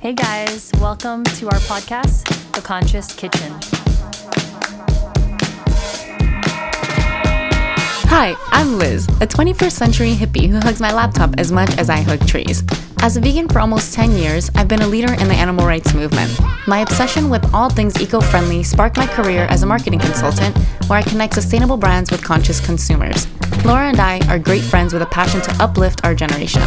Hey guys, welcome to our podcast, The Conscious Kitchen. Hi, I'm Liz, a 21st century hippie who hugs my laptop as much as I hug trees. As a vegan for almost 10 years, I've been a leader in the animal rights movement. My obsession with all things eco friendly sparked my career as a marketing consultant, where I connect sustainable brands with conscious consumers. Laura and I are great friends with a passion to uplift our generation.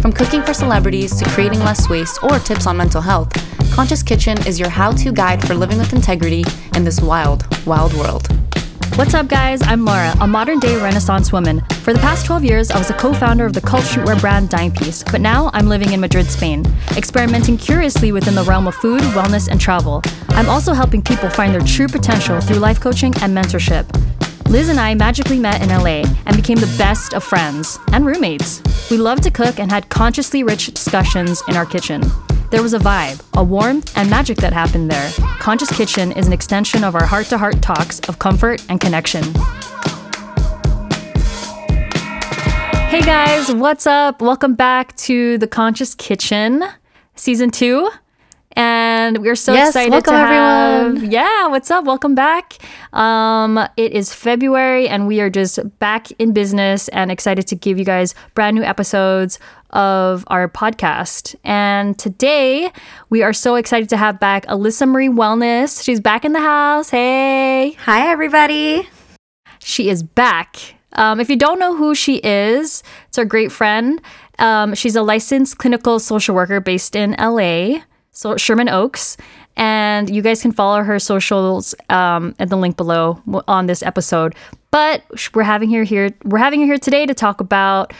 From cooking for celebrities to creating less waste or tips on mental health, Conscious Kitchen is your how to guide for living with integrity in this wild, wild world. What's up, guys? I'm Laura, a modern day Renaissance woman. For the past 12 years, I was a co founder of the cult streetwear brand Dimepiece, but now I'm living in Madrid, Spain, experimenting curiously within the realm of food, wellness, and travel. I'm also helping people find their true potential through life coaching and mentorship. Liz and I magically met in LA and became the best of friends and roommates. We loved to cook and had consciously rich discussions in our kitchen. There was a vibe, a warmth, and magic that happened there. Conscious Kitchen is an extension of our heart to heart talks of comfort and connection. Hey guys, what's up? Welcome back to the Conscious Kitchen, season two. And we're so Yes, excited welcome, to have. everyone. Yeah, what's up? Welcome back. Um, it is February, and we are just back in business and excited to give you guys brand new episodes of our podcast. And today, we are so excited to have back Alyssa Marie Wellness. She's back in the house. Hey. Hi, everybody. She is back. Um, if you don't know who she is, it's our great friend. Um, she's a licensed clinical social worker based in LA, so Sherman Oaks. And you guys can follow her socials um, at the link below on this episode. But we're having her here. We're having her here today to talk about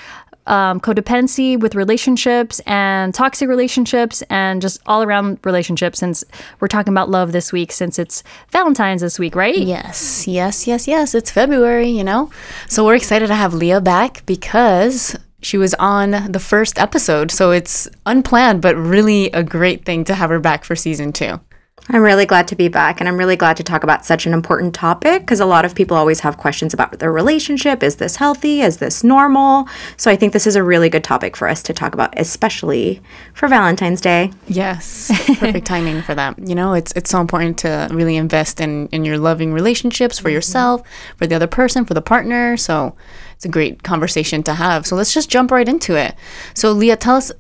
um, codependency with relationships and toxic relationships and just all around relationships. Since we're talking about love this week, since it's Valentine's this week, right? Yes, yes, yes, yes. It's February, you know? So we're excited to have Leah back because she was on the first episode. So it's unplanned, but really a great thing to have her back for season two. I'm really glad to be back, and I'm really glad to talk about such an important topic because a lot of people always have questions about their relationship. Is this healthy? Is this normal? So I think this is a really good topic for us to talk about, especially for Valentine's Day. Yes, perfect timing for that. You know, it's it's so important to really invest in in your loving relationships for mm-hmm. yourself, for the other person, for the partner. So it's a great conversation to have. So let's just jump right into it. So Leah, tell us,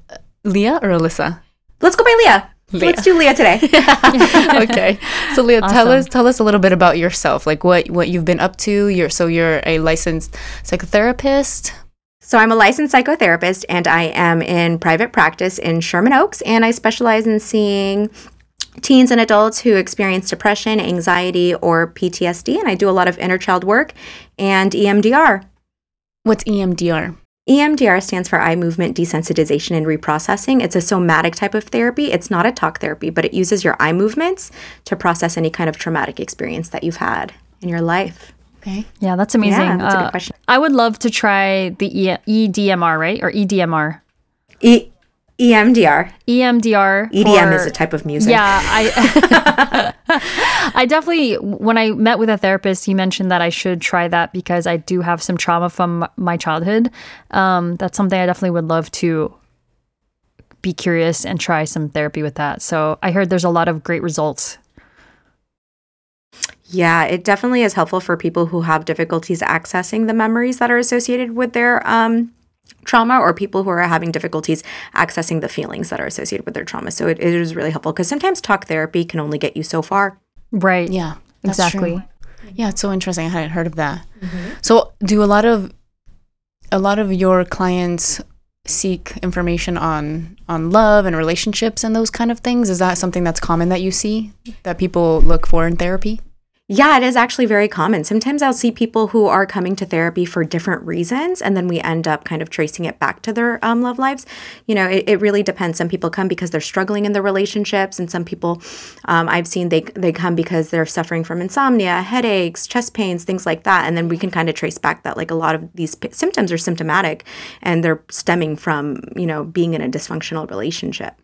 Leah or Alyssa? Let's go by Leah. Let's do Leah today. okay. So Leah, tell us tell us a little bit about yourself, like what what you've been up to. You're so you're a licensed psychotherapist. So I'm a licensed psychotherapist and I am in private practice in Sherman Oaks and I specialize in seeing teens and adults who experience depression, anxiety, or PTSD and I do a lot of inner child work and EMDR. What's EMDR? EMDR stands for eye movement desensitization and reprocessing. It's a somatic type of therapy. It's not a talk therapy, but it uses your eye movements to process any kind of traumatic experience that you've had in your life. Okay. Yeah, that's amazing. Yeah, that's a good Uh, question. I would love to try the e- EDMR, right? Or EDMR. E- EMDR. EMDR. EDM for- is a type of music. Yeah, I I definitely when I met with a therapist, he mentioned that I should try that because I do have some trauma from my childhood. Um, that's something I definitely would love to be curious and try some therapy with that. So I heard there's a lot of great results. Yeah, it definitely is helpful for people who have difficulties accessing the memories that are associated with their um, trauma or people who are having difficulties accessing the feelings that are associated with their trauma. So it, it is really helpful because sometimes talk therapy can only get you so far. Right. Yeah. Exactly. true. Yeah, it's so interesting. I hadn't heard of that. Mm-hmm. So, do a lot of a lot of your clients seek information on on love and relationships and those kind of things? Is that something that's common that you see that people look for in therapy? Yeah, it is actually very common. Sometimes I'll see people who are coming to therapy for different reasons, and then we end up kind of tracing it back to their um, love lives. You know, it, it really depends. Some people come because they're struggling in their relationships, and some people um, I've seen they they come because they're suffering from insomnia, headaches, chest pains, things like that. And then we can kind of trace back that like a lot of these p- symptoms are symptomatic, and they're stemming from you know being in a dysfunctional relationship.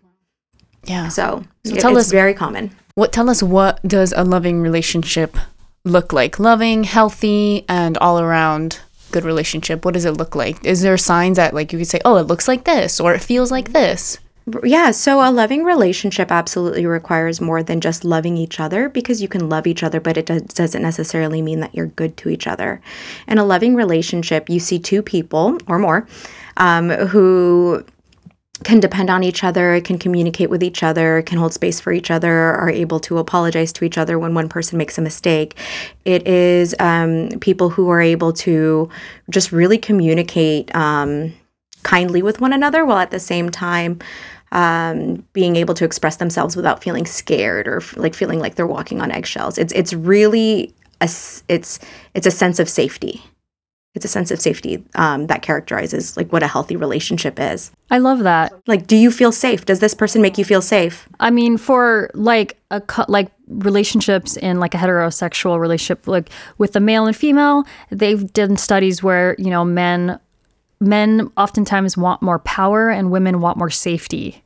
Yeah. So, So it- it's us- very common. What tell us what does a loving relationship look like? Loving, healthy, and all around good relationship. What does it look like? Is there signs that like you could say, "Oh, it looks like this," or "It feels like this"? Yeah, so a loving relationship absolutely requires more than just loving each other because you can love each other, but it does, doesn't necessarily mean that you're good to each other. In a loving relationship, you see two people or more um, who can depend on each other, can communicate with each other, can hold space for each other, are able to apologize to each other when one person makes a mistake. It is um, people who are able to just really communicate um, kindly with one another while at the same time um, being able to express themselves without feeling scared or f- like feeling like they're walking on eggshells. It's it's really a it's it's a sense of safety. It's a sense of safety um, that characterizes like what a healthy relationship is. I love that. Like, do you feel safe? Does this person make you feel safe? I mean, for like a cou- like relationships in like a heterosexual relationship, like with the male and female, they've done studies where you know men men oftentimes want more power and women want more safety.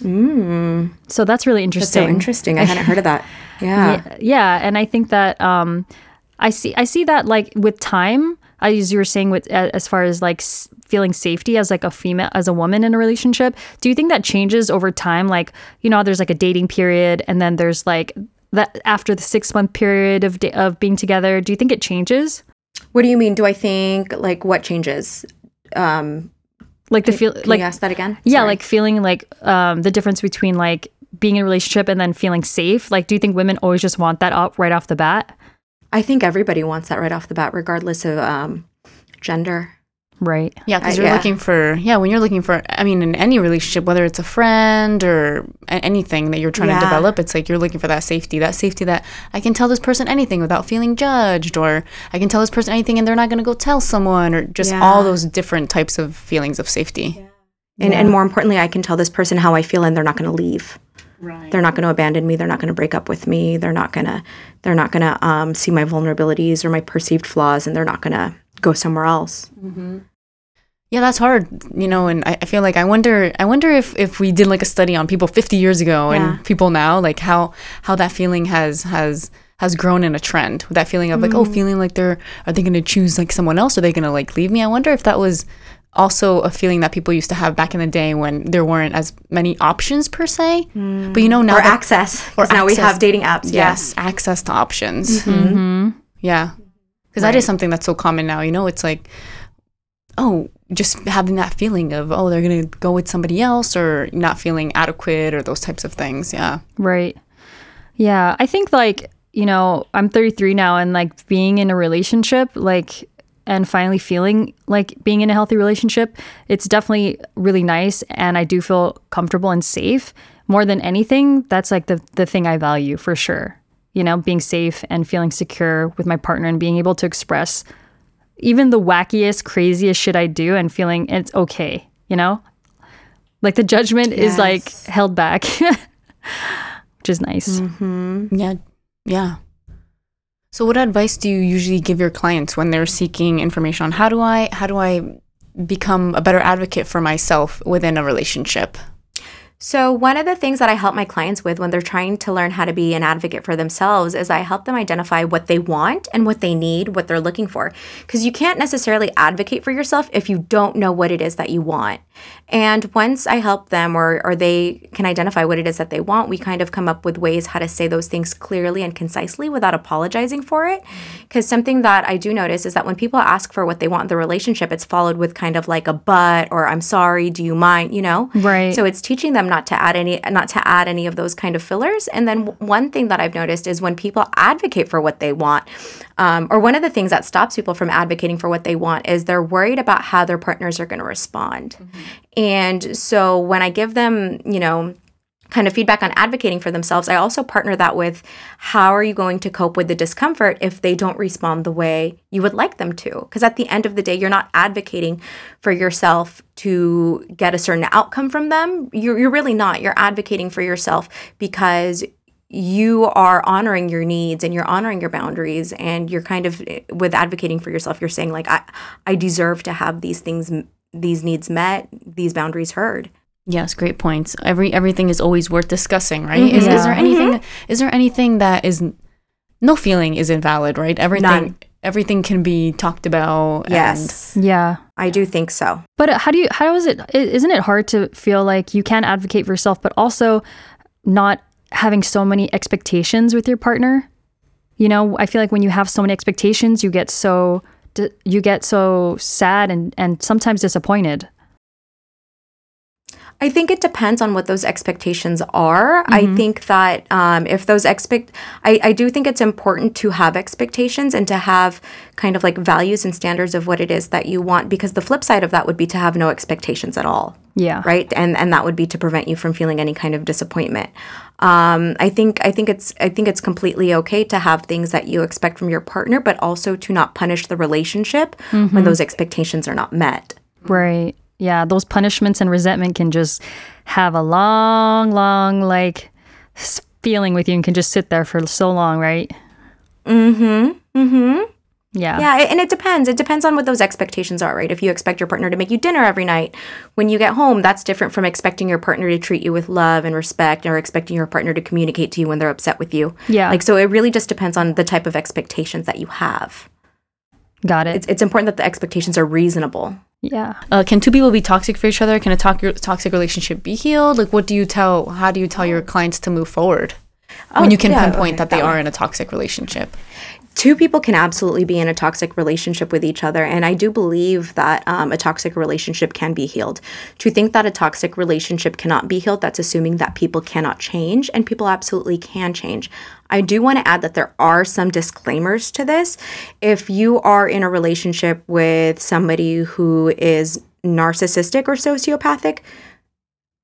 So that's really That's interesting. so interesting. I hadn't heard of that. Yeah. yeah, yeah, and I think that um, I see I see that like with time, as you were saying, with as far as like feeling safety as like a female as a woman in a relationship. Do you think that changes over time? Like you know, there's like a dating period, and then there's like that after the six month period of of being together. Do you think it changes? What do you mean? Do I think like what changes? Um, Like the feel can like you ask that again? yeah, Sorry. like feeling like um, the difference between like being in a relationship and then feeling safe. Like, do you think women always just want that up right off the bat? I think everybody wants that right off the bat, regardless of um, gender. Right. Yeah, because Uh, you're yeah. looking for yeah when you're looking for I mean in any relationship whether it's a friend or anything that you're trying Yeah. to develop it's like you're looking for that safety that safety that I can tell this person anything without feeling judged or I can tell this person anything and they're not going to go tell someone or just all those different types of feelings of safety. And, and more importantly, I can tell this person how I feel, and they're not going to leave. Right. They're not going to abandon me. They're not going to break up with me. They're not going to. They're not going to um, see my vulnerabilities or my perceived flaws, and they're not going to go somewhere else. Yeah, that's hard, you know, and I, I feel like I wonder I wonder if, if we did like a study on people 50 years ago Yeah. and people now, like how how that feeling has has has grown in a trend. With That feeling of like, oh, Mm. feeling like they're are they going to choose like someone else? Are they going to like leave me? I wonder if that was also a feeling that people used to have back in the day when there weren't as many options per se. But you know now Or that- access. or Because now we have dating apps. yeah. yes, access to options. Mm-hmm. Yeah. Because that is something that's so common now. You know, it's like, oh, just having that feeling of, oh, they're going to go with somebody else or not feeling adequate or those types of things. Yeah. Right. Yeah. I think like, you know, I'm 33 now and like being in a relationship, like, and finally feeling like being in a healthy relationship, it's definitely really nice. And I do feel comfortable and safe more than anything. That's like the, the thing I value for sure. You know, being safe and feeling secure with my partner and being able to express even the wackiest, craziest shit I do and feeling it's okay, you know? Like the judgment is like held back, which is nice. Mm-hmm. Yeah. Yeah. So what advice do you usually give your clients when they're seeking information on how do I how do I become a better advocate for myself within a relationship? So, one of the things that I help my clients with when they're trying to learn how to be an advocate for themselves is I help them identify what they want and what they need, what they're looking for. Because you can't necessarily advocate for yourself if you don't know what it is that you want. And once I help them or, or they can identify what it is that they want, we kind of come up with ways how to say those things clearly and concisely without apologizing for it. Mm. Because something that I do notice is that when people ask for what they want in the relationship, it's followed with kind of like a but or I'm sorry, do you mind, you know? Right. So it's teaching them not to add any not to add any of those kind of fillers. And then one thing that I've noticed is when people advocate for what they want, um, or one of the things that stops people from advocating for what they want is they're worried about how their partners are going to respond. And so when I give them, you know, kind of feedback on advocating for themselves, I also partner that with how are you going to cope with the discomfort if they don't respond the way you would like them to? Because at the end of the day, you're not advocating for yourself to get a certain outcome from them. You're, you're really not. You're advocating for yourself because you are honoring your needs and you're honoring your boundaries and you're kind of eh, with advocating for yourself you're saying like i i deserve to have these things these needs met these boundaries heard Yes, great points. Every everything is always worth discussing, right? Is, is there mm-hmm. anything mm-hmm. is there anything that is no feeling is invalid, right? Everything None. everything can be talked about. and- Yes, Yeah. I do think so. But how do you how is it i- isn't it hard to feel like you can advocate for yourself but also not having so many expectations with your partner? You know, I feel like when you have so many expectations, you get so you get so sad and and sometimes disappointed. I think it depends on what those expectations are. I think that um, if those expect, I, I do think it's important to have expectations and to have kind of like values and standards of what it is that you want. Because the flip side of that would be to have no expectations at all. Yeah. right and and that would be to prevent you from feeling any kind of disappointment um, i think i think it's i think it's completely okay to have things that you expect from your partner but also to not punish the relationship when those expectations are not met Right. Yeah, those punishments and resentment can just have a long long like feeling with you and can just sit there for so long, right? mm-hmm mm-hmm Yeah. yeah and it depends it depends on what those expectations are right if you expect your partner to make you dinner every night when you get home that's different from expecting your partner to treat you with love and respect or expecting your partner to communicate to you when they're upset with you Yeah. like so it really just depends on the type of expectations that you have Got it. it's, it's important that the expectations are reasonable yeah. Uh, can two people be toxic for each other? Can a to- toxic relationship be healed? Like, what do you tell? How do you tell your clients to move forward when you can Oh, yeah, pinpoint okay, that they that are in a toxic relationship? two people can absolutely be in a toxic relationship with each other and i do believe that um, a toxic relationship can be healed to think that a toxic relationship cannot be healed that's assuming that people cannot change and people absolutely can change i do want to add that there are some disclaimers to this. If you are in a relationship with somebody who is narcissistic or sociopathic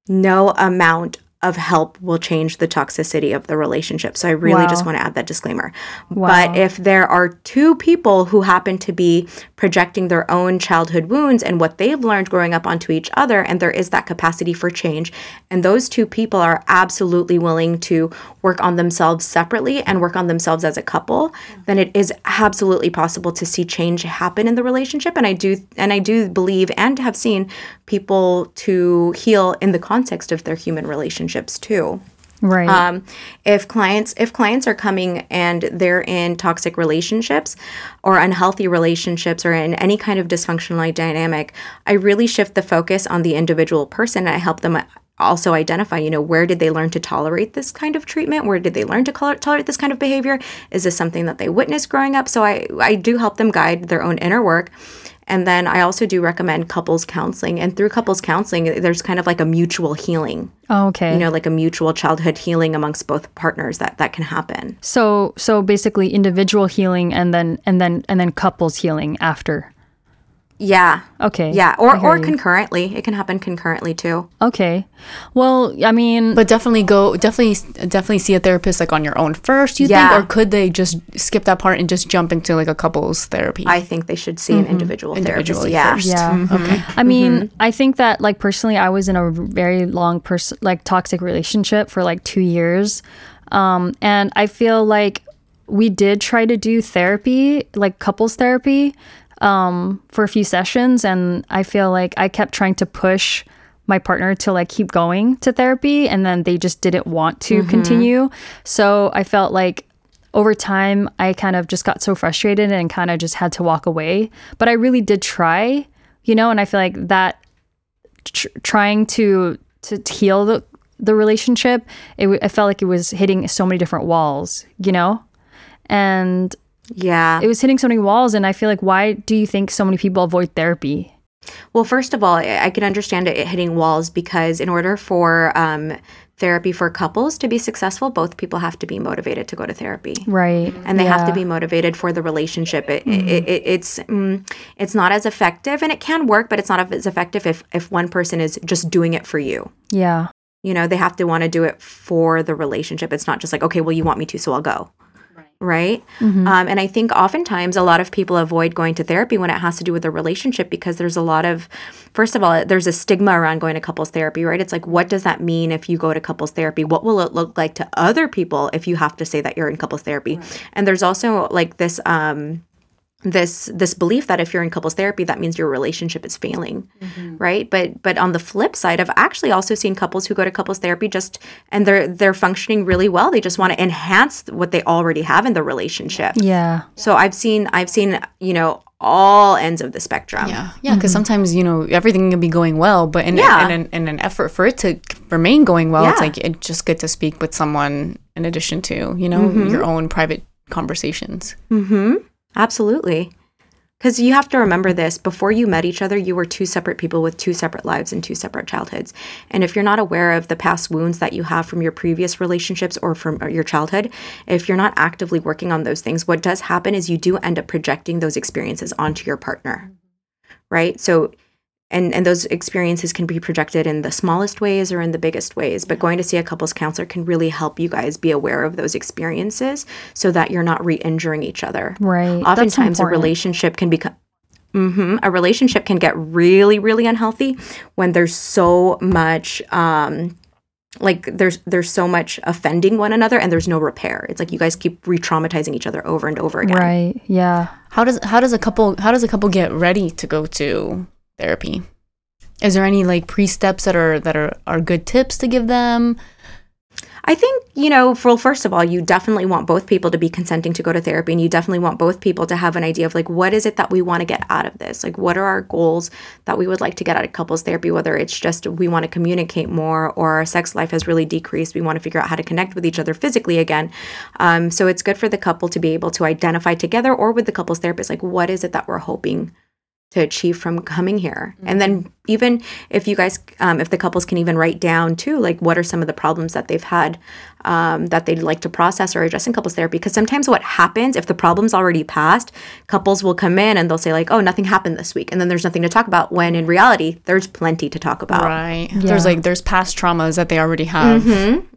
no amount of help will change the toxicity of the relationship. So I really just want to add that disclaimer. Wow. But if there are two people who happen to be projecting their own childhood wounds and what they've learned growing up onto each other, and there is that capacity for change, and those two people are absolutely willing to work on themselves separately and work on themselves as a couple, then it is absolutely possible to see change happen in the relationship. And I do and I do believe and have seen people to heal in the context of their human relationships too. Right. Um, if clients if clients are coming and they're in toxic relationships or unhealthy relationships or in any kind of dysfunctional dynamic, I really shift the focus on the individual person. And I help them also identify, you know, where did they learn to tolerate this kind of treatment? Where did they learn to tolerate this kind of behavior? Is this something that they witnessed growing up? So I I do help them guide their own inner work. And then I also do recommend couples counseling. And through couples counseling, there's kind of like a mutual healing oh, okay. you know like a mutual childhood healing amongst both partners that that can happen so so basically individual healing and then and then and then couples healing after. Yeah Okay. yeah or or you. concurrently it can happen concurrently too Okay. Well, I mean, But definitely go, definitely, definitely see a therapist like on your own first. You Yeah. think, or could they just skip that part and just jump into like a couples therapy? i think they should see an mm-hmm. individual therapist Individually yeah first. yeah. Mm-hmm. Mm-hmm. Okay. I mean, I think that like personally, I was in a very long person like toxic relationship for like two years, um, and I feel like we did try to do therapy, like couples therapy, um, for a few sessions, and I feel like I kept trying to push my partner to like keep going to therapy, and then they just didn't want to continue. So I felt like over time, I kind of just got so frustrated and kind of just had to walk away. But I really did try, you know, and I feel like that tr- trying to to heal the the relationship, it, w- I felt like it was hitting so many different walls, you know, and yeah it was hitting so many walls. And I feel like, why do you think so many people avoid therapy? well first of all i can understand it hitting walls because in order for um, therapy for couples to be successful both people have to be motivated to go to therapy Right. and they have to Mm-hmm. be motivated for the relationship. It, it, it, it's mm, it's not as effective, and it can work, but it's not as effective if if one person is just doing it for you. Yeah. You know, they have to want to do it for the relationship. It's not just like, okay, well, you want me to, so I'll go. Right. Mm-hmm. Um, and I think oftentimes a lot of people avoid going to therapy when it has to do with a relationship because there's a lot of, first of all, there's a stigma around going to couples therapy, right? It's like, what does that mean if you go to couples therapy? What will it look like to other people if you have to say that you're in couples therapy? And there's also like this, um, this this belief that if you're in couples therapy that means your relationship is failing mm-hmm. right? But but on the flip side i've actually also seen couples who go to couples therapy just and they're they're functioning really well. They just want to enhance what they already have in the relationship. Yeah. so i've seen i've seen you know all ends of the spectrum. Yeah, yeah. Because mm-hmm. sometimes you know everything can be going well, but in, Yeah. in, an, in an effort for it to remain going well, it's like it's just good to speak with someone in addition to you know mm-hmm. your own private conversations. Absolutely. Because you have to remember this before you met each other, you were two separate people with two separate lives and two separate childhoods. And if you're not aware of the past wounds that you have from your previous relationships or from your childhood, if you're not actively working on those things, what does happen is you do end up projecting those experiences onto your partner. Right? So, and, and those experiences can be projected in the smallest ways or in the biggest ways. But going to see a couples counselor can really help you guys be aware of those experiences so that you're not re injuring each other Right. That's oftentimes a relationship can become hmm a relationship can get really really unhealthy when there's so much um like there's there's so much offending one another and there's no repair it's like you guys keep re-traumatizing each other over and over again Right. Yeah. How does how does a couple how does a couple get ready to go to therapy? Is there any like pre steps that are that are are good tips to give them? I think, you know, well, first of all, you definitely want both people to be consenting to go to therapy. And you definitely want both people to have an idea of like, what is it that we want to get out of this? Like, what are our goals that we would like to get out of couples therapy? Whether it's just we want to communicate more or our sex life has really decreased. We want to figure out how to connect with each other physically again. Um, so it's good for the couple to be able to identify together or with the couples therapist, like, what is it that we're hoping to achieve from coming here and then even if you guys um, if the couples can even write down too like what are some of the problems that they've had um, that they'd like to process or address in couples therapy because sometimes what happens if the problem's already passed couples will come in and they'll say like oh nothing happened this week and then there's nothing to talk about when in reality there's plenty to talk about Right. There's like there's past traumas that they already have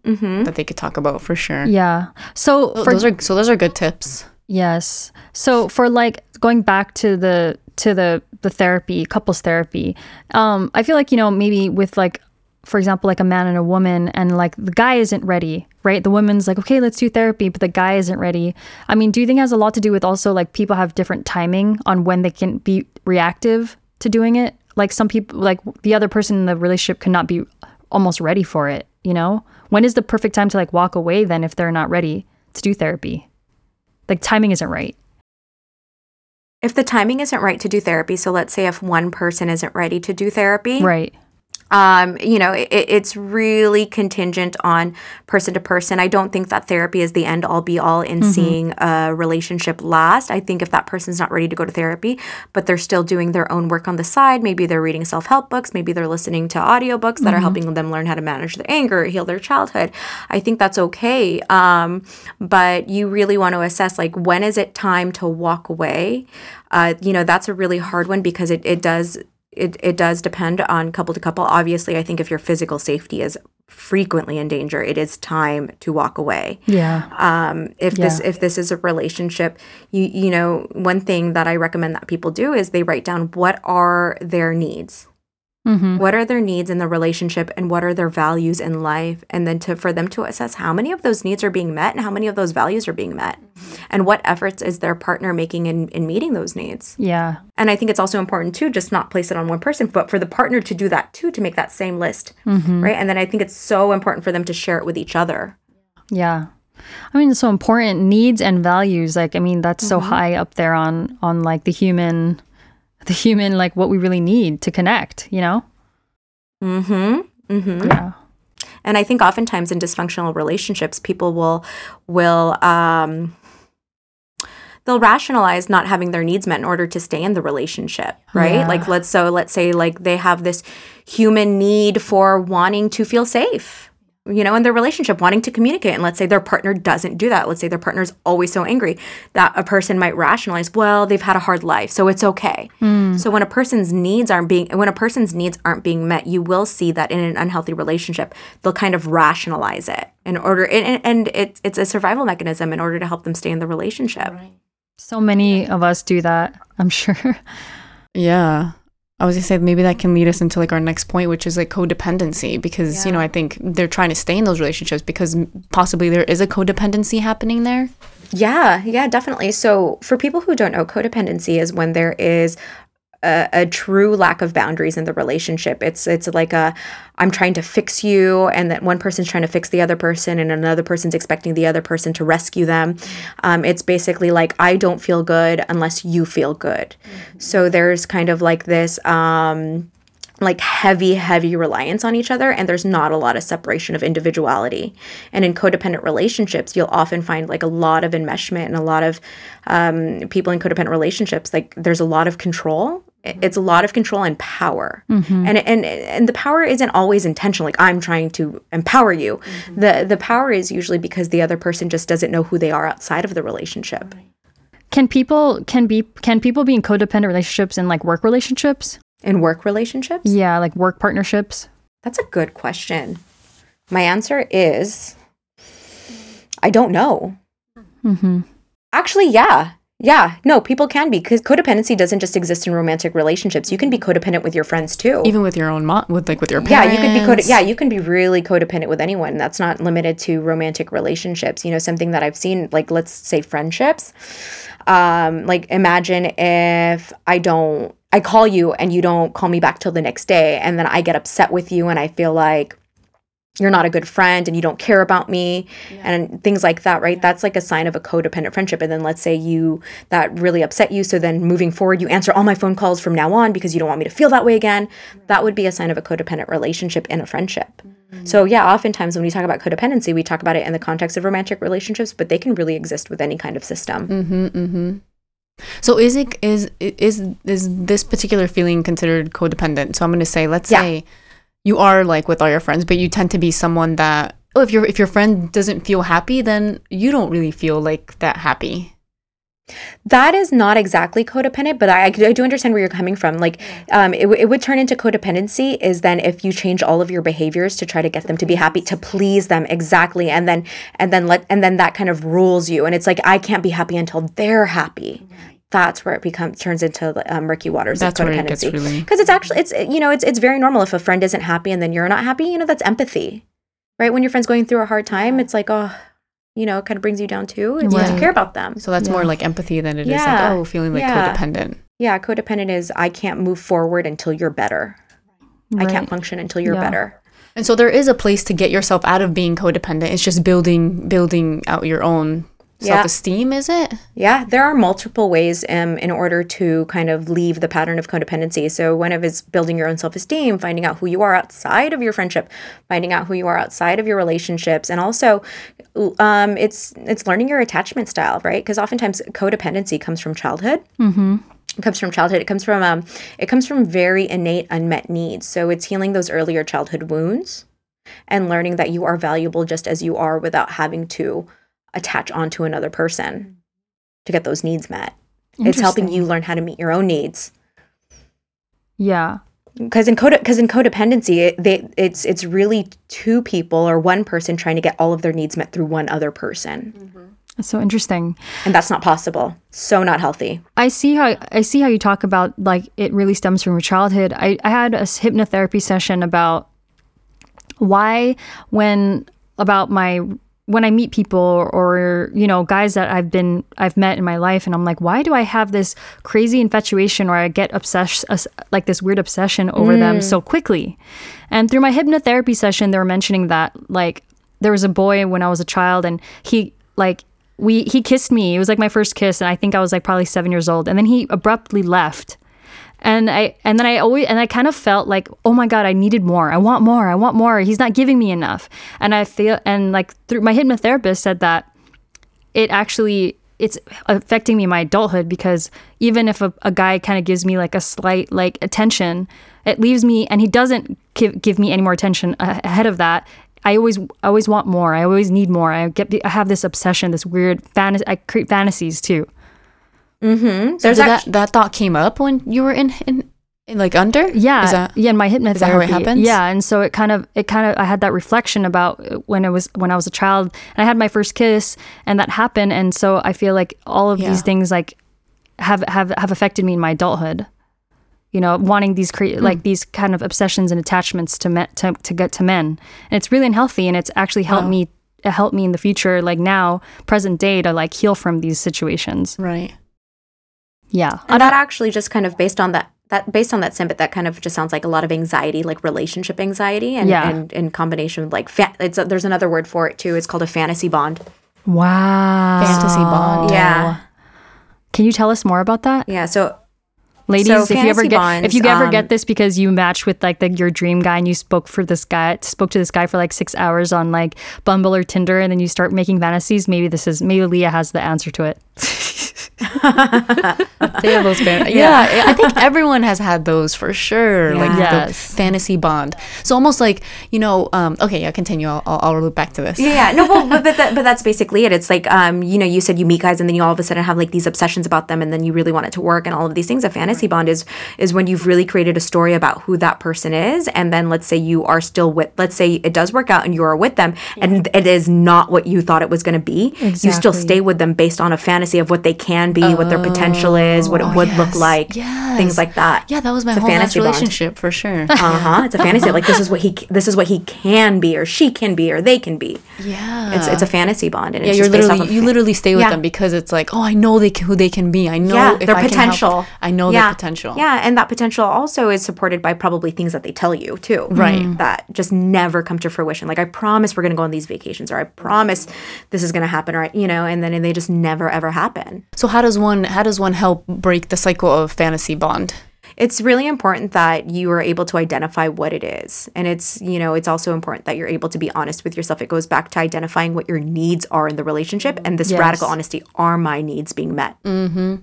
that they could talk about for sure. Yeah. So So for those are so those are good tips. Yes. So for like going back to the to the the therapy, couples therapy, um, I feel like you know maybe with like, for example, like a man and a woman, and like the guy isn't ready, right? The woman's like, okay, let's do therapy, but the guy isn't ready. I mean, do you think has a lot to do with also like people have different timing on when they can be reactive to doing it? Like some people, like the other person in the relationship cannot be almost ready for it. You know, when is the perfect time to like walk away then if they're not ready to do therapy? Like timing isn't right. If the timing isn't right to do therapy so let's say if one person isn't ready to do therapy Right. Um, you know, it, it's really contingent on person to person. I don't think that therapy is the end all be all in seeing a relationship last. I think if that person's not ready to go to therapy, but they're still doing their own work on the side, maybe they're reading self help books, maybe they're listening to audiobooks that are helping them learn how to manage their anger, heal their childhood. I think that's okay. Um, but you really want to assess like when is it time to walk away? Uh, you know, that's a really hard one because it, it does it, it does depend on couple to couple. Obviously, I think if your physical safety is frequently in danger, it is time to walk away. Yeah. Um, if this if this is a relationship, you you know one thing that I recommend that people do is they write down what are their needs. Mm-hmm. What are their needs in the relationship and what are their values in life? And then to for them to assess how many of those needs are being met and how many of those values are being met. And what efforts is their partner making in, in meeting those needs. Yeah. And I think it's also important too, just not place it on one person, but for the partner to do that too, to make that same list. Right. And then I think it's so important for them to share it with each other. Yeah. I mean, it's so important. Needs and values. Like, I mean, that's so Mm-hmm. high up there on on like the human, the human like what we really need to connect. You know. Mm-hmm. Mm-hmm. Yeah. And I think oftentimes in dysfunctional relationships, people will will um they'll rationalize not having their needs met in order to stay in the relationship, right? Yeah. Like let's so let's say like they have this human need for wanting to feel safe. You know, in their relationship, wanting to communicate. And let's say their partner doesn't do that. Let's say their partner is always so angry that a person might rationalize, well, they've had a hard life, so it's okay. Hmm. So when a person's needs aren't being when a person's needs aren't being met, you will see that in an unhealthy relationship, they'll kind of rationalize it in order and, and it, it's a survival mechanism in order to help them stay in the relationship. So many of us do that. I'm sure. Yeah. I was gonna say maybe that can lead us into like our next point, which is like codependency, because you know I think they're trying to stay in those relationships because possibly there is a codependency happening there. Yeah, yeah, definitely. So, for people who don't know, codependency is when there is a, a true lack of boundaries in the relationship. It's it's like a I'm trying to fix you, and that one person's trying to fix the other person, and another person's expecting the other person to rescue them. Um, it's basically like I don't feel good unless you feel good. So there's kind of like this. Um, like heavy, heavy reliance on each other, and there's not a lot of separation of individuality. And in codependent relationships, you'll often find like a lot of enmeshment and a lot of um, people in codependent relationships. Like there's a lot of control. It's a lot of control and power, mm-hmm. and and and the power isn't always intentional. Like I'm trying to empower you. Mm-hmm. The the power is usually because the other person just doesn't know who they are outside of the relationship. Can people can be can people be in codependent relationships and like work relationships? In work relationships, Yeah, like work partnerships. That's a good question. My answer is I don't know. Mm-hmm. Actually, yeah. Yeah. No, people can be because codependency doesn't just exist in romantic relationships. You can be codependent with your friends too. Even with your own mom, with like with your yeah, parents. you could be code- yeah, you can be really codependent with anyone. That's not limited to romantic relationships. You know, something that I've seen like let's say friendships. Um like imagine if I don't I call you and you don't call me back till the next day and then I get upset with you and I feel like you're not a good friend and you don't care about me and things like that right? That's like a sign of a codependent friendship. And then let's say you that really upset you. So then moving forward you answer all my phone calls from now on because you don't want me to feel that way again. That would be a sign of a codependent relationship in a friendship. So yeah oftentimes when we talk about codependency we talk about it in the context of romantic relationships but they can really exist with any kind of system. Mm-hmm, mm-hmm. So is it is is is this particular feeling considered codependent? So I'm going to say, let's Yeah. say you are like with all your friends, but you tend to be someone that oh, if your if your friend doesn't feel happy, then you don't really feel like that happy. That is not exactly codependent, but I, I do understand where you're coming from. Like, um, it, w- it would turn into codependency is then if you change all of your behaviors to try to get them to be happy, to please them exactly, and then and then let and then that kind of rules you, and it's like I can't be happy until they're happy. That's where it becomes turns into the, um, murky waters That's of where it gets codependency. really- Because it's actually it's you know it's it's very normal if a friend isn't happy and then you're not happy. You know that's empathy, right? When your friend's going through a hard time, it's like oh, you know, it kind of brings you down too. It's Right. you care about them. So that's more like empathy than it is Yeah. like oh, feeling like Yeah. codependent. Yeah, codependent is I can't move forward until you're better. I can't function until you're Yeah. better. And so there is a place to get yourself out of being codependent. It's just building building out your own Yeah. self-esteem, is it? Yeah, there are multiple ways um, in order to kind of leave the pattern of codependency. So one of is building your own self-esteem, finding out who you are outside of your friendship, finding out who you are outside of your relationships, and also um, it's it's learning your attachment style, right? Because oftentimes codependency comes from childhood. It comes from childhood. It comes from um, it comes from very innate unmet needs. So it's healing those earlier childhood wounds and learning that you are valuable just as you are without having to attach onto another person mm. to get those needs met. It's helping you learn how to meet your own needs. Yeah. Because in code, because in codependency, it, they, it's it's really two people or one person trying to get all of their needs met through one other person, mm-hmm. That's so interesting. and that's not possible. So not healthy. I see how I see how you talk about like it really stems from your childhood. I, I had a hypnotherapy session about why when about my when I meet people or you know guys that I've been I've met in my life and I'm like why do I have this crazy infatuation or I get obsessed like this weird obsession over them mm. so quickly? And through my hypnotherapy session they were mentioning that like there was a boy when I was a child and he like we he kissed me. It was like my first kiss and I think I was like probably 7 years old. And then he abruptly left and I and then I always and I kind of felt like oh my god I needed more. I want more. I want more. He's not giving me enough. And I feel and like through my hypnotherapist said that it actually it's affecting me in my adulthood because even if a, a guy kind of gives me like a slight like attention it leaves me and he doesn't give, give me any more attention ahead of that. I always I always want more. I always need more. I get I have this obsession this weird fantasy I create fantasies too Mm-hmm. There's Did act- that that thought came up when you were in in, in like under? Yeah, Is that yeah. In my hypnotherapy, that how it happens? Yeah, and so it kind of, it kind of, I had that reflection about when I was when I was a child, and I had my first kiss, and that happened, and so I feel like all of Yeah. these things like have have have affected me in my adulthood. you know, wanting these cre- hmm. like these kind of obsessions and attachments to men to, to get to men. And it's really unhealthy and it's actually helped oh. me it helped me in the future, like now, present day, to like heal from these situations. Right. Yeah. And that actually just kind of based on that that based on that snippet, that kind of just sounds like a lot of anxiety, like relationship anxiety, and Yeah. and in combination with like fa- it's a, there's another word for it too. It's called a fantasy bond. Wow. Fantasy bond. Yeah, Can you tell us more about that? yeah. So Ladies, So if you ever fantasy get bonds, if you ever um, get this because you matched with like the, your dream guy and you spoke for this guy spoke to this guy for like six hours on like Bumble or Tinder and then you start making fantasies, maybe this is maybe Leah has the answer to it. They have those fan- yeah. I think everyone has had those for sure. Like Yes. the fantasy bond. So almost like you know. Um, okay, yeah. Continue. I'll, I'll, I'll loop back to this. Yeah, yeah. no, well, but but, that, but that's basically it. It's like, um, you know, you said you meet guys and then you all of a sudden have like these obsessions about them, and then you really want it to work, and all of these things. A fantasy bond is is when you've really created a story about who that person is, and then let's say you are still with, let's say it does work out and you are with them, and it is not what you thought it was going to be. You still stay with them based on a fantasy of what they can be, what their potential is, what it would look like, yes. things like that. Yeah, that was my It's whole fantasy bond. relationship for sure. Uh huh. It's a fantasy. Like this is what he this is what he can be, or she can be, or they can be. yeah. It's it's a fantasy bond, and yeah, you're just based off literally of you literally stay with Yeah. them because it's like, oh, I know they can, who they can be. I know yeah, their I potential. I know yeah. their potential. Yeah, and that potential also is supported by probably things that they tell you too. Right. That just never come to fruition. Like I promise we're going to go on these vacations, or I promise this is going to happen, or you know, and then they just never ever happen. So how does one how does one help break the cycle of fantasy bond? It's really important that you are able to identify what it is. And it's, you know, it's also important that you're able to be honest with yourself. It goes back to identifying what your needs are in the relationship and this Yes. radical honesty. Are my needs being met? Mm-hmm.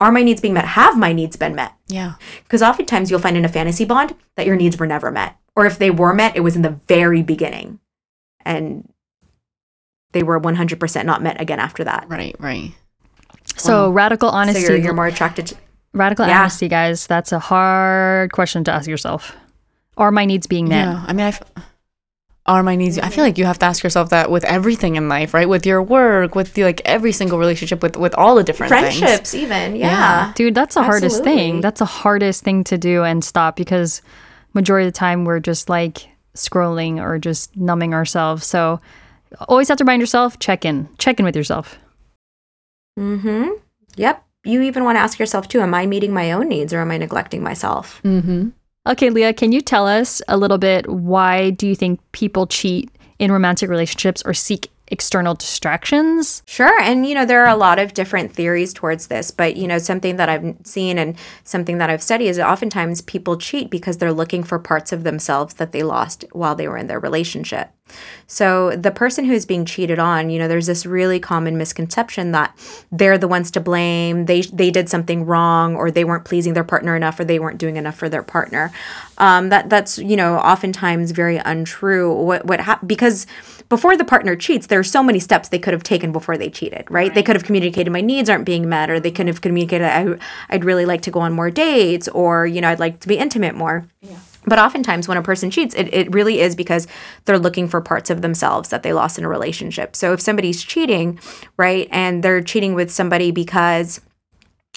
Are my needs being met? Have my needs been met? Yeah. Because oftentimes you'll find in a fantasy bond that your needs were never met. Or if they were met, it was in the very beginning. And they were 100% not met again after that. Right, right. So radical honesty So you're, you're more attracted to. radical Yeah. honesty, guys, that's a hard question to ask yourself. Are my needs being met? Yeah. I mean, I f- are my needs. I feel like you have to ask yourself that with everything in life, right? With your work, with the, like every single relationship, with with all the different things. Friendships, even. Yeah. yeah. Dude, that's the hardest thing. That's the hardest thing to do and stop because majority of the time we're just like scrolling or just numbing ourselves. So always have to remind yourself, check in. Check in with yourself. Mm-hmm. Yep. You even want to ask yourself too, am I meeting my own needs or am I neglecting myself? Mm-hmm. Okay, Leah, can you tell us a little bit why do you think people cheat in romantic relationships or seek external distractions? Sure. And, you know, there are a lot of different theories towards this, but, you know, something that I've seen and something that I've studied is that oftentimes people cheat because they're looking for parts of themselves that they lost while they were in their relationship. So the person who is being cheated on, you know, there's this really common misconception that they're the ones to blame. They they did something wrong, or they weren't pleasing their partner enough, or they weren't doing enough for their partner. Um, that that's you know oftentimes very untrue. What what hap- because before the partner cheats, there are so many steps they could have taken before they cheated. Right? They could have communicated my needs aren't being met, or they could have communicated I, I'd really like to go on more dates, or you know I'd like to be intimate more. But oftentimes, when a person cheats, it, it really is because they're looking for parts of themselves that they lost in a relationship. So if somebody's cheating, right, and they're cheating with somebody because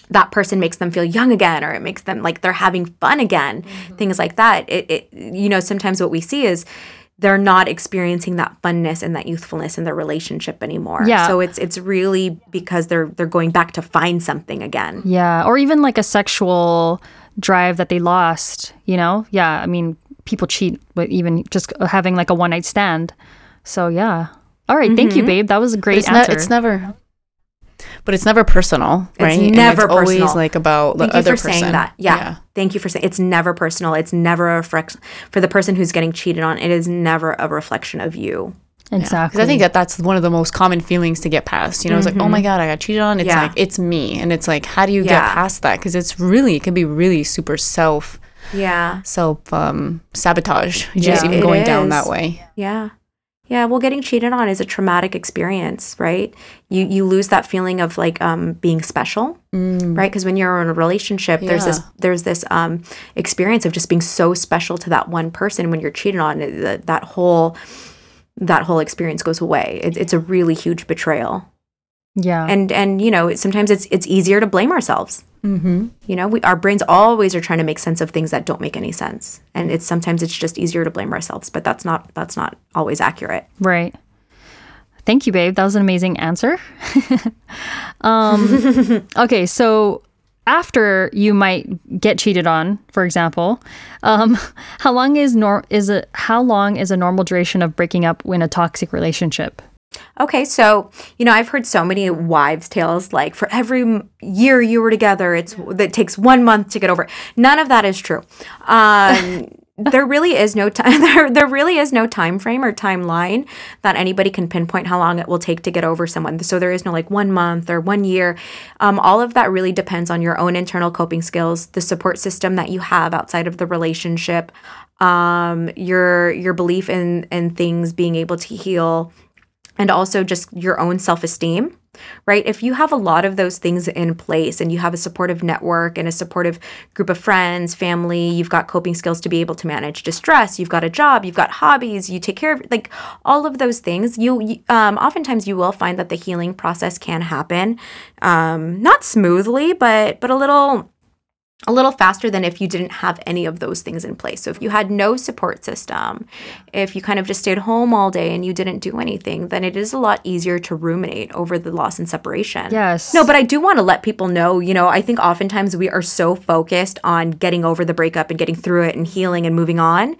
that person makes them feel young again or it makes them like they're having fun again, mm-hmm. things like that, it, it, you know, sometimes what we see is they're not experiencing that funness and that youthfulness in their relationship anymore. Yeah. So it's it's really because they're they're going back to find something again. Yeah, or even like a sexual drive that they lost, you know? Yeah, I mean, people cheat with even just having like a one night stand. So, yeah. All right, thank you, mm-hmm. babe. That was a great It's, ne- it's never. But it's never personal, right? And never it's always personal. like about the Thank you other for person. saying that. Yeah. Thank you for saying it's never personal. It's never a reflection for the person who's getting cheated on. It is never a reflection of you. Exactly. Because I think that that's one of the most common feelings to get past. You know, it's like, oh my God, I got cheated on. It's Yeah. like, it's me. And it's like, how do you get past that? Because it's really, it can be really super self, Yeah. self um, sabotage, just Yeah. even It going down that way. Yeah. Yeah, well getting cheated on is a traumatic experience, right? You you lose that feeling of like um being special, right? Because when you're in a relationship, there's this Mm. There's this um experience of just being so special to that one person when you're cheated on that, that whole that whole experience goes away. It, it's a really huge betrayal. yeah. and and you know sometimes it's it's easier to blame ourselves Mm-hmm. You know, we, our brains always are trying to make sense of things that don't make any sense, and it's sometimes it's just easier to blame ourselves, but that's not that's not always accurate. Right. Thank you, babe. That was an amazing answer. um, okay, so after you might get cheated on, for example, um, how long is nor- is a how long is a normal duration of breaking up in a toxic relationship? Okay, so you know I've heard so many wives' tales like for every year you were together, it's that takes one month to get over. None of that is true. Um, there really is no time there, there really is no time frame or timeline that anybody can pinpoint how long it will take to get over someone. So there is no like one month or one year. Um, all of that really depends on your own internal coping skills the support system that you have outside of the relationship um, your your belief in in things being able to heal and also just your own self-esteem right? If you have a lot of those things in place and you have a supportive network and a supportive group of friends, family, you've got coping skills to be able to manage distress, you've got a job, you've got hobbies, you take care of like all of those things, you, um, oftentimes you will find that the healing process can happen, um, not smoothly, but but a little a little faster than if you didn't have any of those things in place. So if you had no support system, if you kind of just stayed home all day and you didn't do anything, then it is a lot easier to ruminate over the loss and separation. Yes. No, but I do want to let people know, you know, I think oftentimes we are so focused on getting over the breakup and getting through it and healing and moving on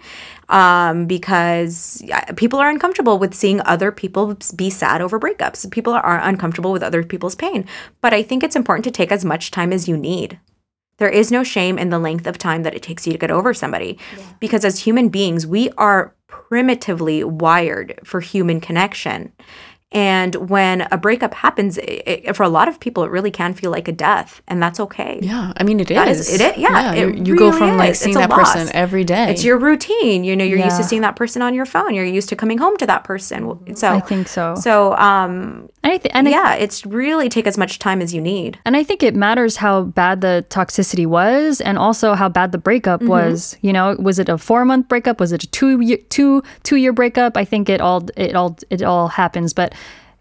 um, because people are uncomfortable with seeing other people be sad over breakups. People are uncomfortable with other people's pain. But I think it's important to take as much time as you need. There is no shame in the length of time that it takes you to get over somebody. Yeah. Because as human beings, we are primitively wired for human connection. And when a breakup happens, it, for a lot of people, it really can feel like a death, and that's okay. Yeah, I mean, it is. It is. Yeah, yeah you, you really go from like seeing that loss. person every day. It's your routine. You know, you're yeah. used to seeing that person on your phone. You're used to coming home to that person. So I think so. So, um, I th- and yeah, I, it's really take as much time as you need. And I think it matters how bad the toxicity was, and also how bad the breakup mm-hmm. was. You know, was it a four month breakup? Was it a two year, two two year breakup? I think it all it all it all happens, but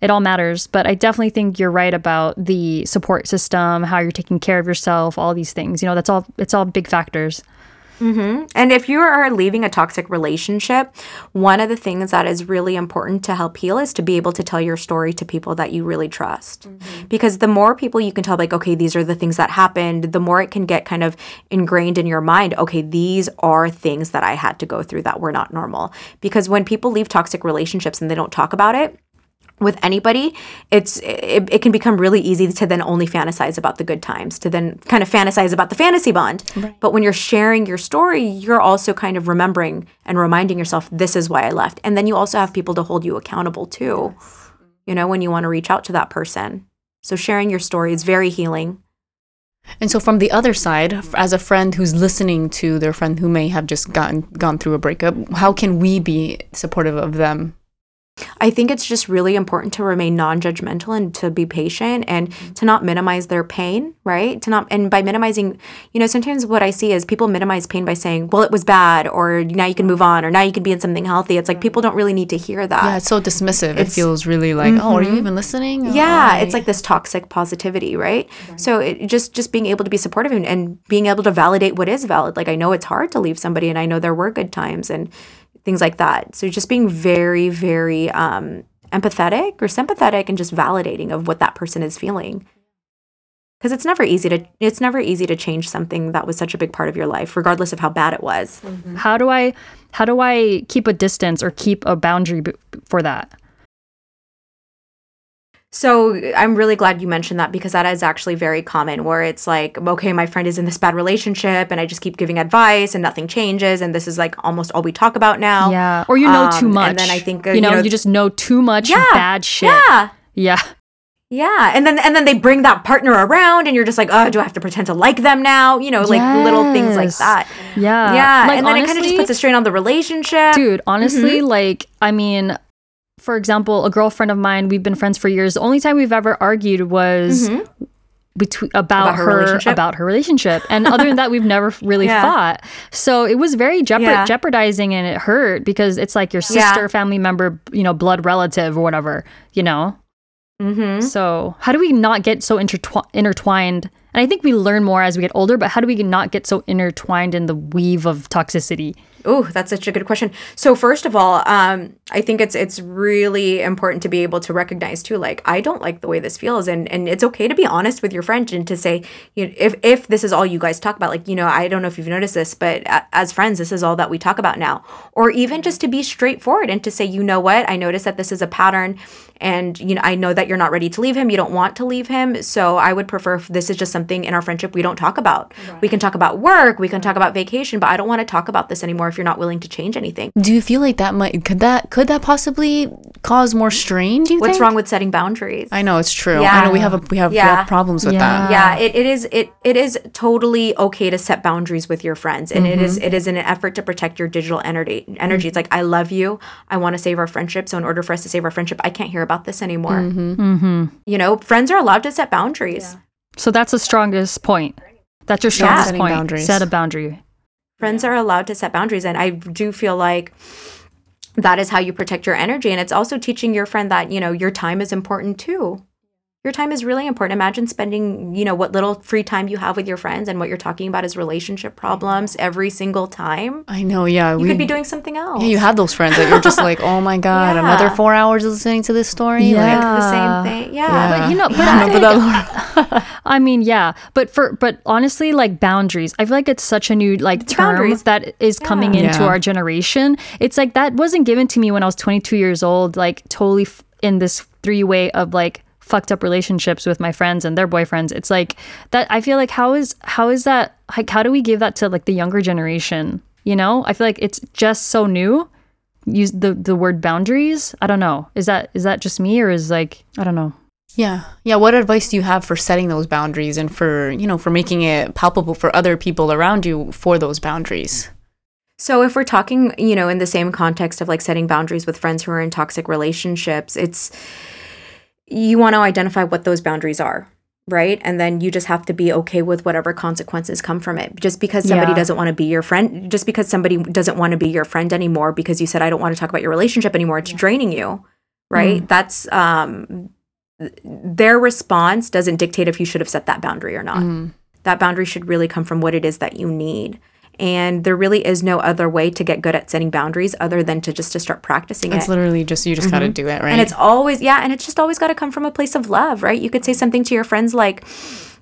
it all matters. But I definitely think you're right about the support system, how you're taking care of yourself, all these things. You know, that's all, it's all big factors. Mm-hmm. And if you are leaving a toxic relationship, one of the things that is really important to help heal is to be able to tell your story to people that you really trust. Mm-hmm. Because the more people you can tell, like, okay, these are the things that happened, the more it can get kind of ingrained in your mind. Okay, these are things that I had to go through that were not normal. Because when people leave toxic relationships and they don't talk about it, with anybody it's it, it, can become really easy to then only fantasize about the good times to then kind of fantasize about the fantasy bond. Right. but when you're sharing your story you're also kind of remembering and reminding yourself this is why i left. And then you also have people to hold you accountable too yes. you know when you want to reach out to that person. So sharing your story is very healing. And so from the other side, as a friend who's listening to their friend who may have just gotten gone through a breakup, how can we be supportive of them I think it's just really important to remain non-judgmental and to be patient and to not minimize their pain, right? To not and by minimizing, you know, sometimes what I see is people minimize pain by saying, "Well, it was bad," or "Now you can move on," or "Now you can be in something healthy." It's like people don't really need to hear that. Yeah, it's so dismissive. It's, it feels really like, mm-hmm. "Oh, are you mm-hmm. even listening?" Yeah, it's like this toxic positivity, right? right. So it, just just being able to be supportive and, and being able to validate what is valid. Like I know it's hard to leave somebody, and I know there were good times, and things like that. So just being very, very um, empathetic or sympathetic and just validating of what that person is feeling. Because it's never easy to it's never easy to change something that was such a big part of your life, regardless of how bad it was. Mm-hmm. How do I how do I keep a distance or keep a boundary b- for that? So I'm really glad you mentioned that because that is actually very common where it's like, okay, my friend is in this bad relationship and I just keep giving advice and nothing changes and this is like almost all we talk about now. Yeah. Or you know um, too much. And then I think uh, you, know, you know you just know too much yeah, bad shit. Yeah. Yeah. Yeah, and then and then they bring that partner around, and you're just like, oh, do I have to pretend to like them now? You know, like yes. little things like that. Yeah, yeah, like, and then honestly, it kind of just puts a strain on the relationship. Dude, honestly, mm-hmm. like, I mean, for example, a girlfriend of mine, we've been friends for years. The only time we've ever argued was mm-hmm. between about, about, her, her about her relationship, and other than that, we've never really yeah. fought. So it was very jeopard- yeah. jeopardizing, and it hurt because it's like your sister, yeah. family member, you know, blood relative or whatever, you know. Mm-hmm. So how do we not get so intertwi- intertwined And I think we learn more as we get older, but how do we not get so intertwined in the weave of toxicity? Oh, that's such a good question. So first of all, um, I think it's it's really important to be able to recognize too, like I don't like the way this feels, and and it's okay to be honest with your friend and to say, you know, if if this is all you guys talk about, like you know, I don't know if you've noticed this, but as friends, this is all that we talk about now, or even just to be straightforward and to say, you know what, I noticed that this is a pattern, and you know, I know that you're not ready to leave him, you don't want to leave him, so I would prefer if this is just something in our friendship we don't talk about. Right. We can talk about work, we can talk about vacation, but I don't want to talk about this anymore if you're not willing to change anything. Do you feel like that might could that could that possibly cause more strain? Do you What's think? wrong with setting boundaries? I know it's true. Yeah. I know we have a, we have, yeah. we have problems with yeah. that. Yeah, it, it is it it is totally okay to set boundaries with your friends, and mm-hmm. it is it is in an effort to protect your digital energy. Energy. Mm-hmm. It's like I love you. I want to save our friendship. So in order for us to save our friendship, I can't hear about this anymore. Mm-hmm. mm-hmm. You know, friends are allowed to set boundaries. So that's the strongest point. That's your strongest point. Boundaries. Set a boundary friends are allowed to set boundaries and i do feel like that is how you protect your energy and it's also teaching your friend that you know your time is important too your time is really important. Imagine spending, you know, what little free time you have with your friends and what you're talking about is relationship problems every single time. I know, yeah. You we, could be doing something else. Yeah, you have those friends that you're just like, oh my God, yeah. another four hours listening to this story. Yeah. Like the same thing. Yeah. yeah. But you know, but I, like, I mean, yeah. But for but honestly, like boundaries, I feel like it's such a new like term boundaries. that is coming yeah. into our generation. It's like that wasn't given to me when I was 22 years old, like totally f- in this three way of like fucked up relationships with my friends and their boyfriends it's like that i feel like how is how is that like how do we give that to like the younger generation you know i feel like it's just so new use the the word boundaries i don't know is that is that just me or is like i don't know yeah yeah what advice do you have for setting those boundaries and for you know for making it palpable for other people around you for those boundaries so if we're talking you know in the same context of like setting boundaries with friends who are in toxic relationships it's you want to identify what those boundaries are right and then you just have to be okay with whatever consequences come from it just because somebody yeah. doesn't want to be your friend just because somebody doesn't want to be your friend anymore because you said i don't want to talk about your relationship anymore it's yeah. draining you right mm. that's um their response doesn't dictate if you should have set that boundary or not mm. that boundary should really come from what it is that you need and there really is no other way to get good at setting boundaries other than to just to start practicing it's it. It's literally just you just mm-hmm. got to do it, right? And it's always yeah, and it's just always got to come from a place of love, right? You could say something to your friends like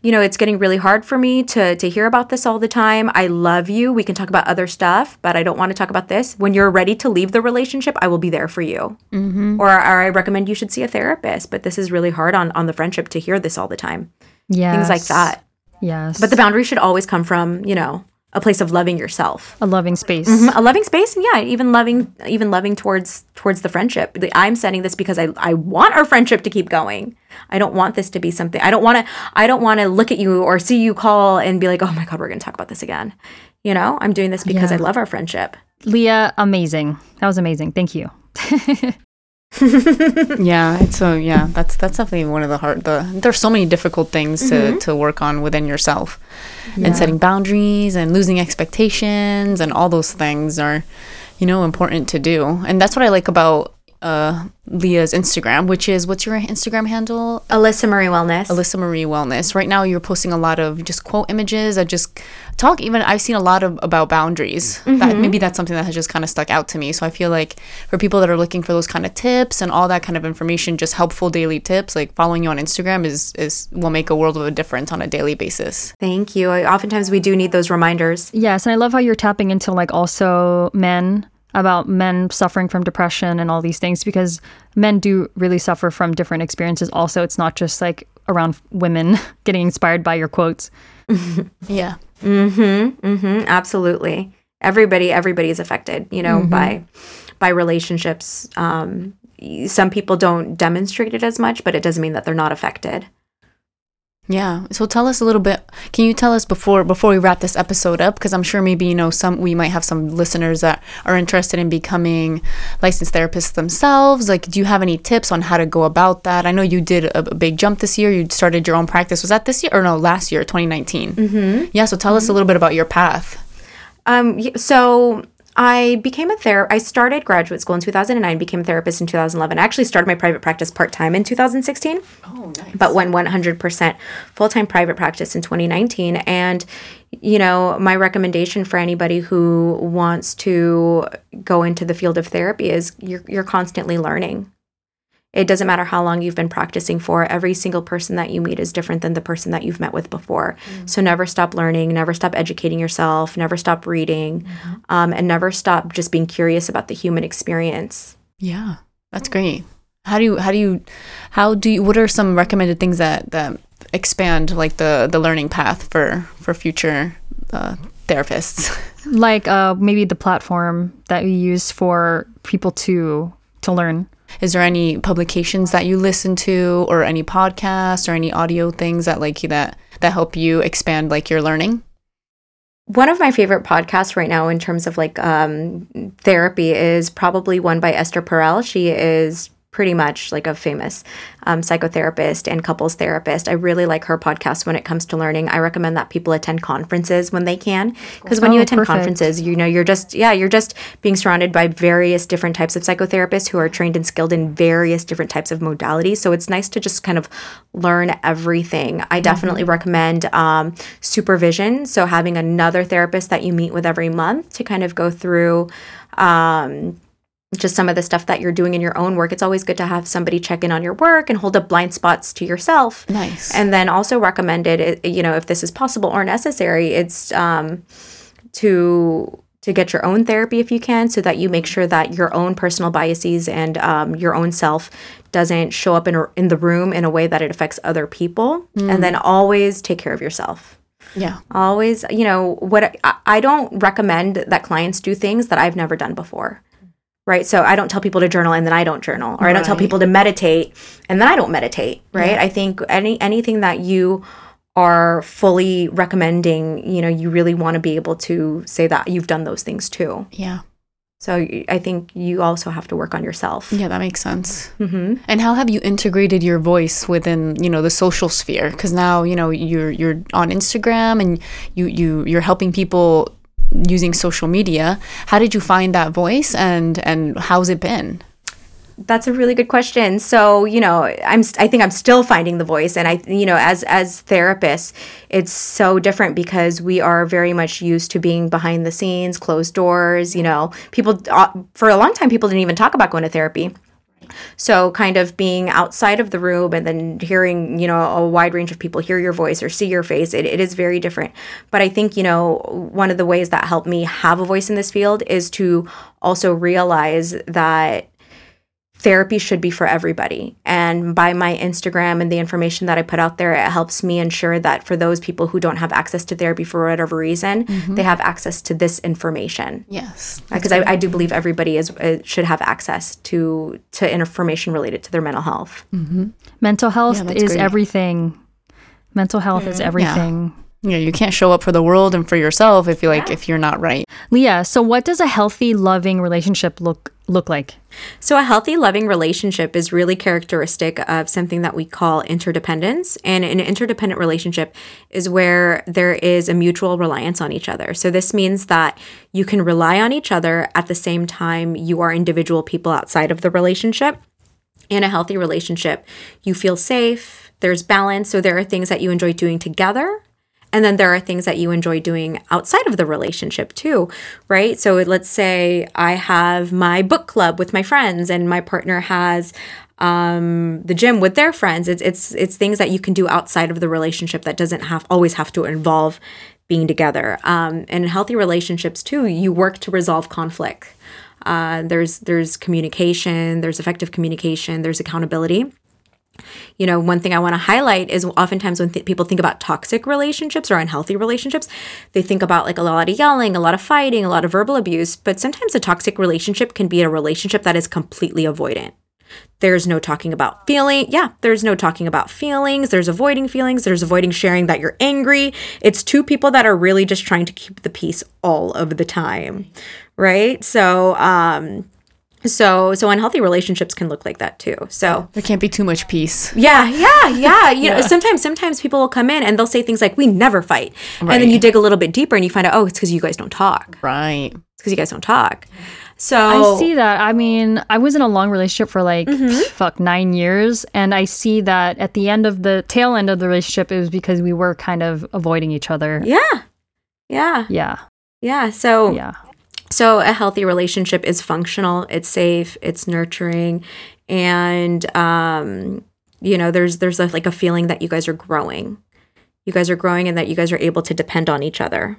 you know, it's getting really hard for me to to hear about this all the time. I love you. We can talk about other stuff, but I don't want to talk about this. When you're ready to leave the relationship, I will be there for you. Mm-hmm. Or, or I recommend you should see a therapist. But this is really hard on on the friendship to hear this all the time. Yeah, things like that. Yes. But the boundary should always come from you know a place of loving yourself. A loving space. Mm-hmm. a loving space and yeah even loving even loving towards towards the friendship. I'm setting this because i i want our friendship to keep going. I don't want this to be something i don't want to i don't want to look at you or see you call and be like oh my god we're going to talk about this again. You know i'm doing this because yeah. i love our friendship. Leah amazing. That was amazing. Thank you yeah it's so yeah that's that's definitely one of the hard the there's so many difficult things to mm-hmm. to work on within yourself yeah. and setting boundaries and losing expectations and all those things are you know important to do and that's what i like about uh, Leah's Instagram, which is what's your Instagram handle? Alyssa Marie Wellness. Alyssa Marie Wellness. Right now, you're posting a lot of just quote images. I just talk. Even I've seen a lot of about boundaries. Mm-hmm. That maybe that's something that has just kind of stuck out to me. So I feel like for people that are looking for those kind of tips and all that kind of information, just helpful daily tips, like following you on Instagram is is will make a world of a difference on a daily basis. Thank you. I, Oftentimes we do need those reminders. Yes, and I love how you're tapping into like also men about men suffering from depression and all these things because men do really suffer from different experiences. Also it's not just like around women getting inspired by your quotes. Yeah. Mhm mhm absolutely. Everybody everybody is affected you know mm-hmm. by by relationships. Um some people don't demonstrate it as much but it doesn't mean that they're not affected yeah. So tell us a little bit. Can you tell us before before we wrap this episode up because I'm sure maybe you know some we might have some listeners that are interested in becoming licensed therapists themselves. Like do you have any tips on how to go about that? I know you did a, a big jump this year. You started your own practice. Was that this year or no, last year, 2019? Mm-hmm. Yeah, so tell mm-hmm. us a little bit about your path. Um so I became a therapist. I started graduate school in 2009, became a therapist in 2011. I actually started my private practice part time in 2016. Oh, nice. But went 100% full time private practice in 2019. And, you know, my recommendation for anybody who wants to go into the field of therapy is you're, you're constantly learning. It doesn't matter how long you've been practicing for. Every single person that you meet is different than the person that you've met with before. Mm-hmm. So never stop learning, never stop educating yourself, never stop reading, mm-hmm. um, and never stop just being curious about the human experience. Yeah, that's great. How do you how do you how do you what are some recommended things that that expand like the the learning path for for future uh, therapists? Like uh, maybe the platform that you use for people to to learn. Is there any publications that you listen to or any podcasts or any audio things that like that that help you expand like your learning? One of my favorite podcasts right now in terms of like um, therapy is probably one by Esther Perel. She is pretty much like a famous um, psychotherapist and couples therapist. I really like her podcast when it comes to learning. I recommend that people attend conferences when they can, because when oh, you attend perfect. conferences, you know you're just yeah you're just being surrounded by various different types of psychotherapists who are trained and skilled in various different types of modalities. So it's nice to just kind of learn everything. I definitely mm-hmm. recommend um, supervision. So having another therapist that you meet with every month to kind of go through. Um, just some of the stuff that you're doing in your own work. It's always good to have somebody check in on your work and hold up blind spots to yourself. Nice. And then also recommended, you know, if this is possible or necessary, it's um, to to get your own therapy if you can, so that you make sure that your own personal biases and um, your own self doesn't show up in in the room in a way that it affects other people. Mm. And then always take care of yourself. Yeah. Always, you know, what I, I don't recommend that clients do things that I've never done before right? So I don't tell people to journal and then I don't journal, or right. I don't tell people to meditate and then I don't meditate, right? Yeah. I think any anything that you are fully recommending, you know, you really want to be able to say that you've done those things too. Yeah. So I think you also have to work on yourself. Yeah, that makes sense. Mm-hmm. And how have you integrated your voice within, you know, the social sphere? Because now, you know, you're you're on Instagram and you you you're helping people using social media. How did you find that voice and and how's it been? That's a really good question. So, you know, I'm I think I'm still finding the voice and I you know, as as therapists, it's so different because we are very much used to being behind the scenes, closed doors, you know. People uh, for a long time people didn't even talk about going to therapy. So, kind of being outside of the room and then hearing, you know, a wide range of people hear your voice or see your face, it, it is very different. But I think, you know, one of the ways that helped me have a voice in this field is to also realize that therapy should be for everybody. And by my Instagram and the information that I put out there, it helps me ensure that for those people who don't have access to therapy for whatever reason, mm-hmm. they have access to this information. Yes, because I, I, do believe everybody is uh, should have access to to information related to their mental health. Mm-hmm. Mental health yeah, is great. everything. Mental health mm-hmm. is everything. Yeah you know you can't show up for the world and for yourself if you like yeah. if you're not right leah so what does a healthy loving relationship look look like? So a healthy loving relationship is really characteristic of something that we call interdependence and an interdependent relationship is where there is a mutual reliance on each other. So this means that you can rely on each other at the same time you are individual people outside of the relationship. In a healthy relationship you feel safe there's balance so there are things that you enjoy doing together and then there are things that you enjoy doing outside of the relationship too, right? So let's say I have my book club with my friends and my partner has um, the gym with their friends. It's it's it's things that you can do outside of the relationship that doesn't have always have to involve being together. Um, and in healthy relationships too, you work to resolve conflict. Uh, there's there's communication, there's effective communication, there's accountability you know, one thing I want to highlight is oftentimes when th- people think about toxic relationships or unhealthy relationships, they think about like a lot of yelling, a lot of fighting, a lot of verbal abuse. But sometimes a toxic relationship can be a relationship that is completely avoidant. There's no talking about feeling. Yeah, there's no talking about feelings. There's avoiding feelings. There's avoiding sharing that you're angry. It's two people that are really just trying to keep the peace all of the time. Right? So, um, So so unhealthy relationships can look like that too. So There can't be too much peace. yeah, yeah, yeah. You know, sometimes sometimes people will come in and they'll say things like, "We never fight," and then you dig a little bit deeper and you find out, oh, it's because you guys don't talk. Right. It's because you guys don't talk. So I see that. I mean, I was in a long relationship for like mm-hmm. fuck nine years, and I see that at the end of the tail end of the relationship, it was because we were kind of avoiding each other. Yeah, yeah, Yeah, yeah. So yeah, So a healthy relationship is functional, it's safe, it's nurturing, and um, you know, there's there's a, like a feeling that you guys are growing. You guys are growing and that you guys are able to depend on each other.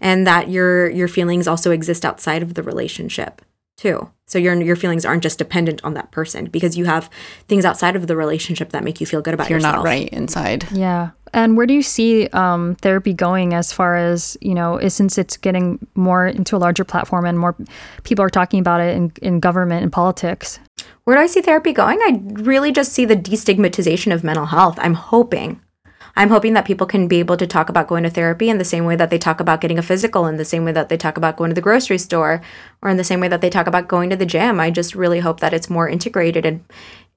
And that your your feelings also exist outside of the relationship too. So your your feelings aren't just dependent on that person because you have things outside of the relationship that make you feel good about yourself. You're not right inside. yeah. And where do you see um, therapy going as far as you know, since it's getting more into a larger platform and more people are talking about it in, in government and politics? Where do I see therapy going? I really just see the destigmatization of mental health. I'm hoping. I'm hoping that people can be able to talk about going to therapy in the same way that they talk about getting a physical, in the same way that they talk about going to the grocery store, or in the same way that they talk about going to the gym. I just really hope that it's more integrated in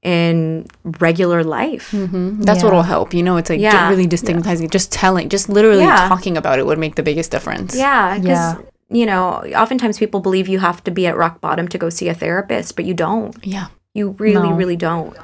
in regular life. Mm-hmm. That's what will help. You know, it's like Yeah. really destigmatizing. Just telling, just literally Yeah. talking about it would make the biggest difference. Yeah, because Yeah. you know, oftentimes people believe you have to be at rock bottom to go see a therapist, but you don't. Yeah. You really, No. really don't.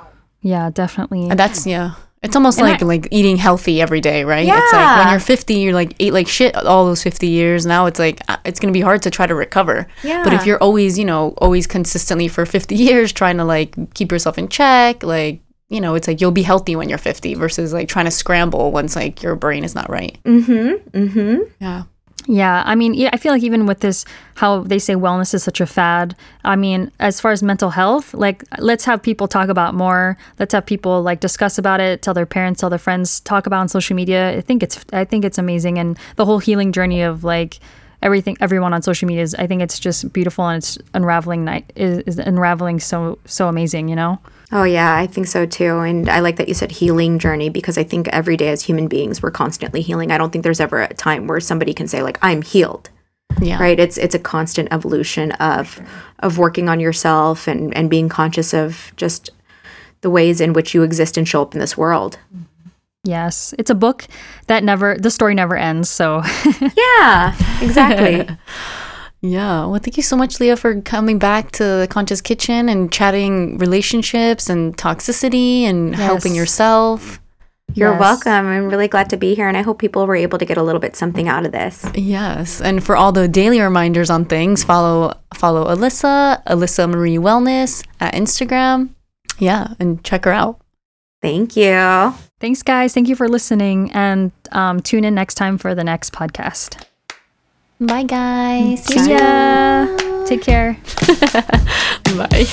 Yeah, definitely. And that's yeah. It's almost And like I- like eating healthy every day, right? It's like when you're 50, you're like ate like shit all those 50 years. Now it's like uh, it's gonna be hard to try to recover. Yeah. But if you're always, you know, always consistently for 50 years trying to like keep yourself in check, like you know, it's like you'll be healthy when you're 50 versus like trying to scramble once like your brain is not right. Mm-hmm. Mm-hmm. Yeah. Yeah, I mean, I feel like even with this, how they say wellness is such a fad. I mean, as far as mental health, like let's have people talk about more. Let's have people like discuss about it, tell their parents, tell their friends, talk about on social media. I think it's, I think it's amazing, and the whole healing journey of like everything, everyone on social media is. I think it's just beautiful and it's unraveling. Night is, is unraveling so so amazing. You know. Oh, yeah, I think so too. And I like that you said healing journey because I think every day as human beings, we're constantly healing. I don't think there's ever a time where somebody can say, like, I'm healed. Yeah. Right? It's it's a constant evolution of of working on yourself and, and being conscious of just the ways in which you exist and show up in this world. Yes, it's a book that never, the story never ends. So Yeah, exactly. Yeah. Well, thank you so much, Leah, for coming back to the Conscious Kitchen and chatting relationships and toxicity and helping yourself. You're Yes. welcome. I'm really glad to be here. And I hope people were able to get a little bit something out of this. Yes. And for all the daily reminders on things, follow follow Alyssa, Alyssa Marie Wellness at Instagram. Yeah, and check her out. Thank you. Thanks, guys. Thank you for listening. And um, tune in next time for the next podcast. Bye guys. See ya. Take care. Bye.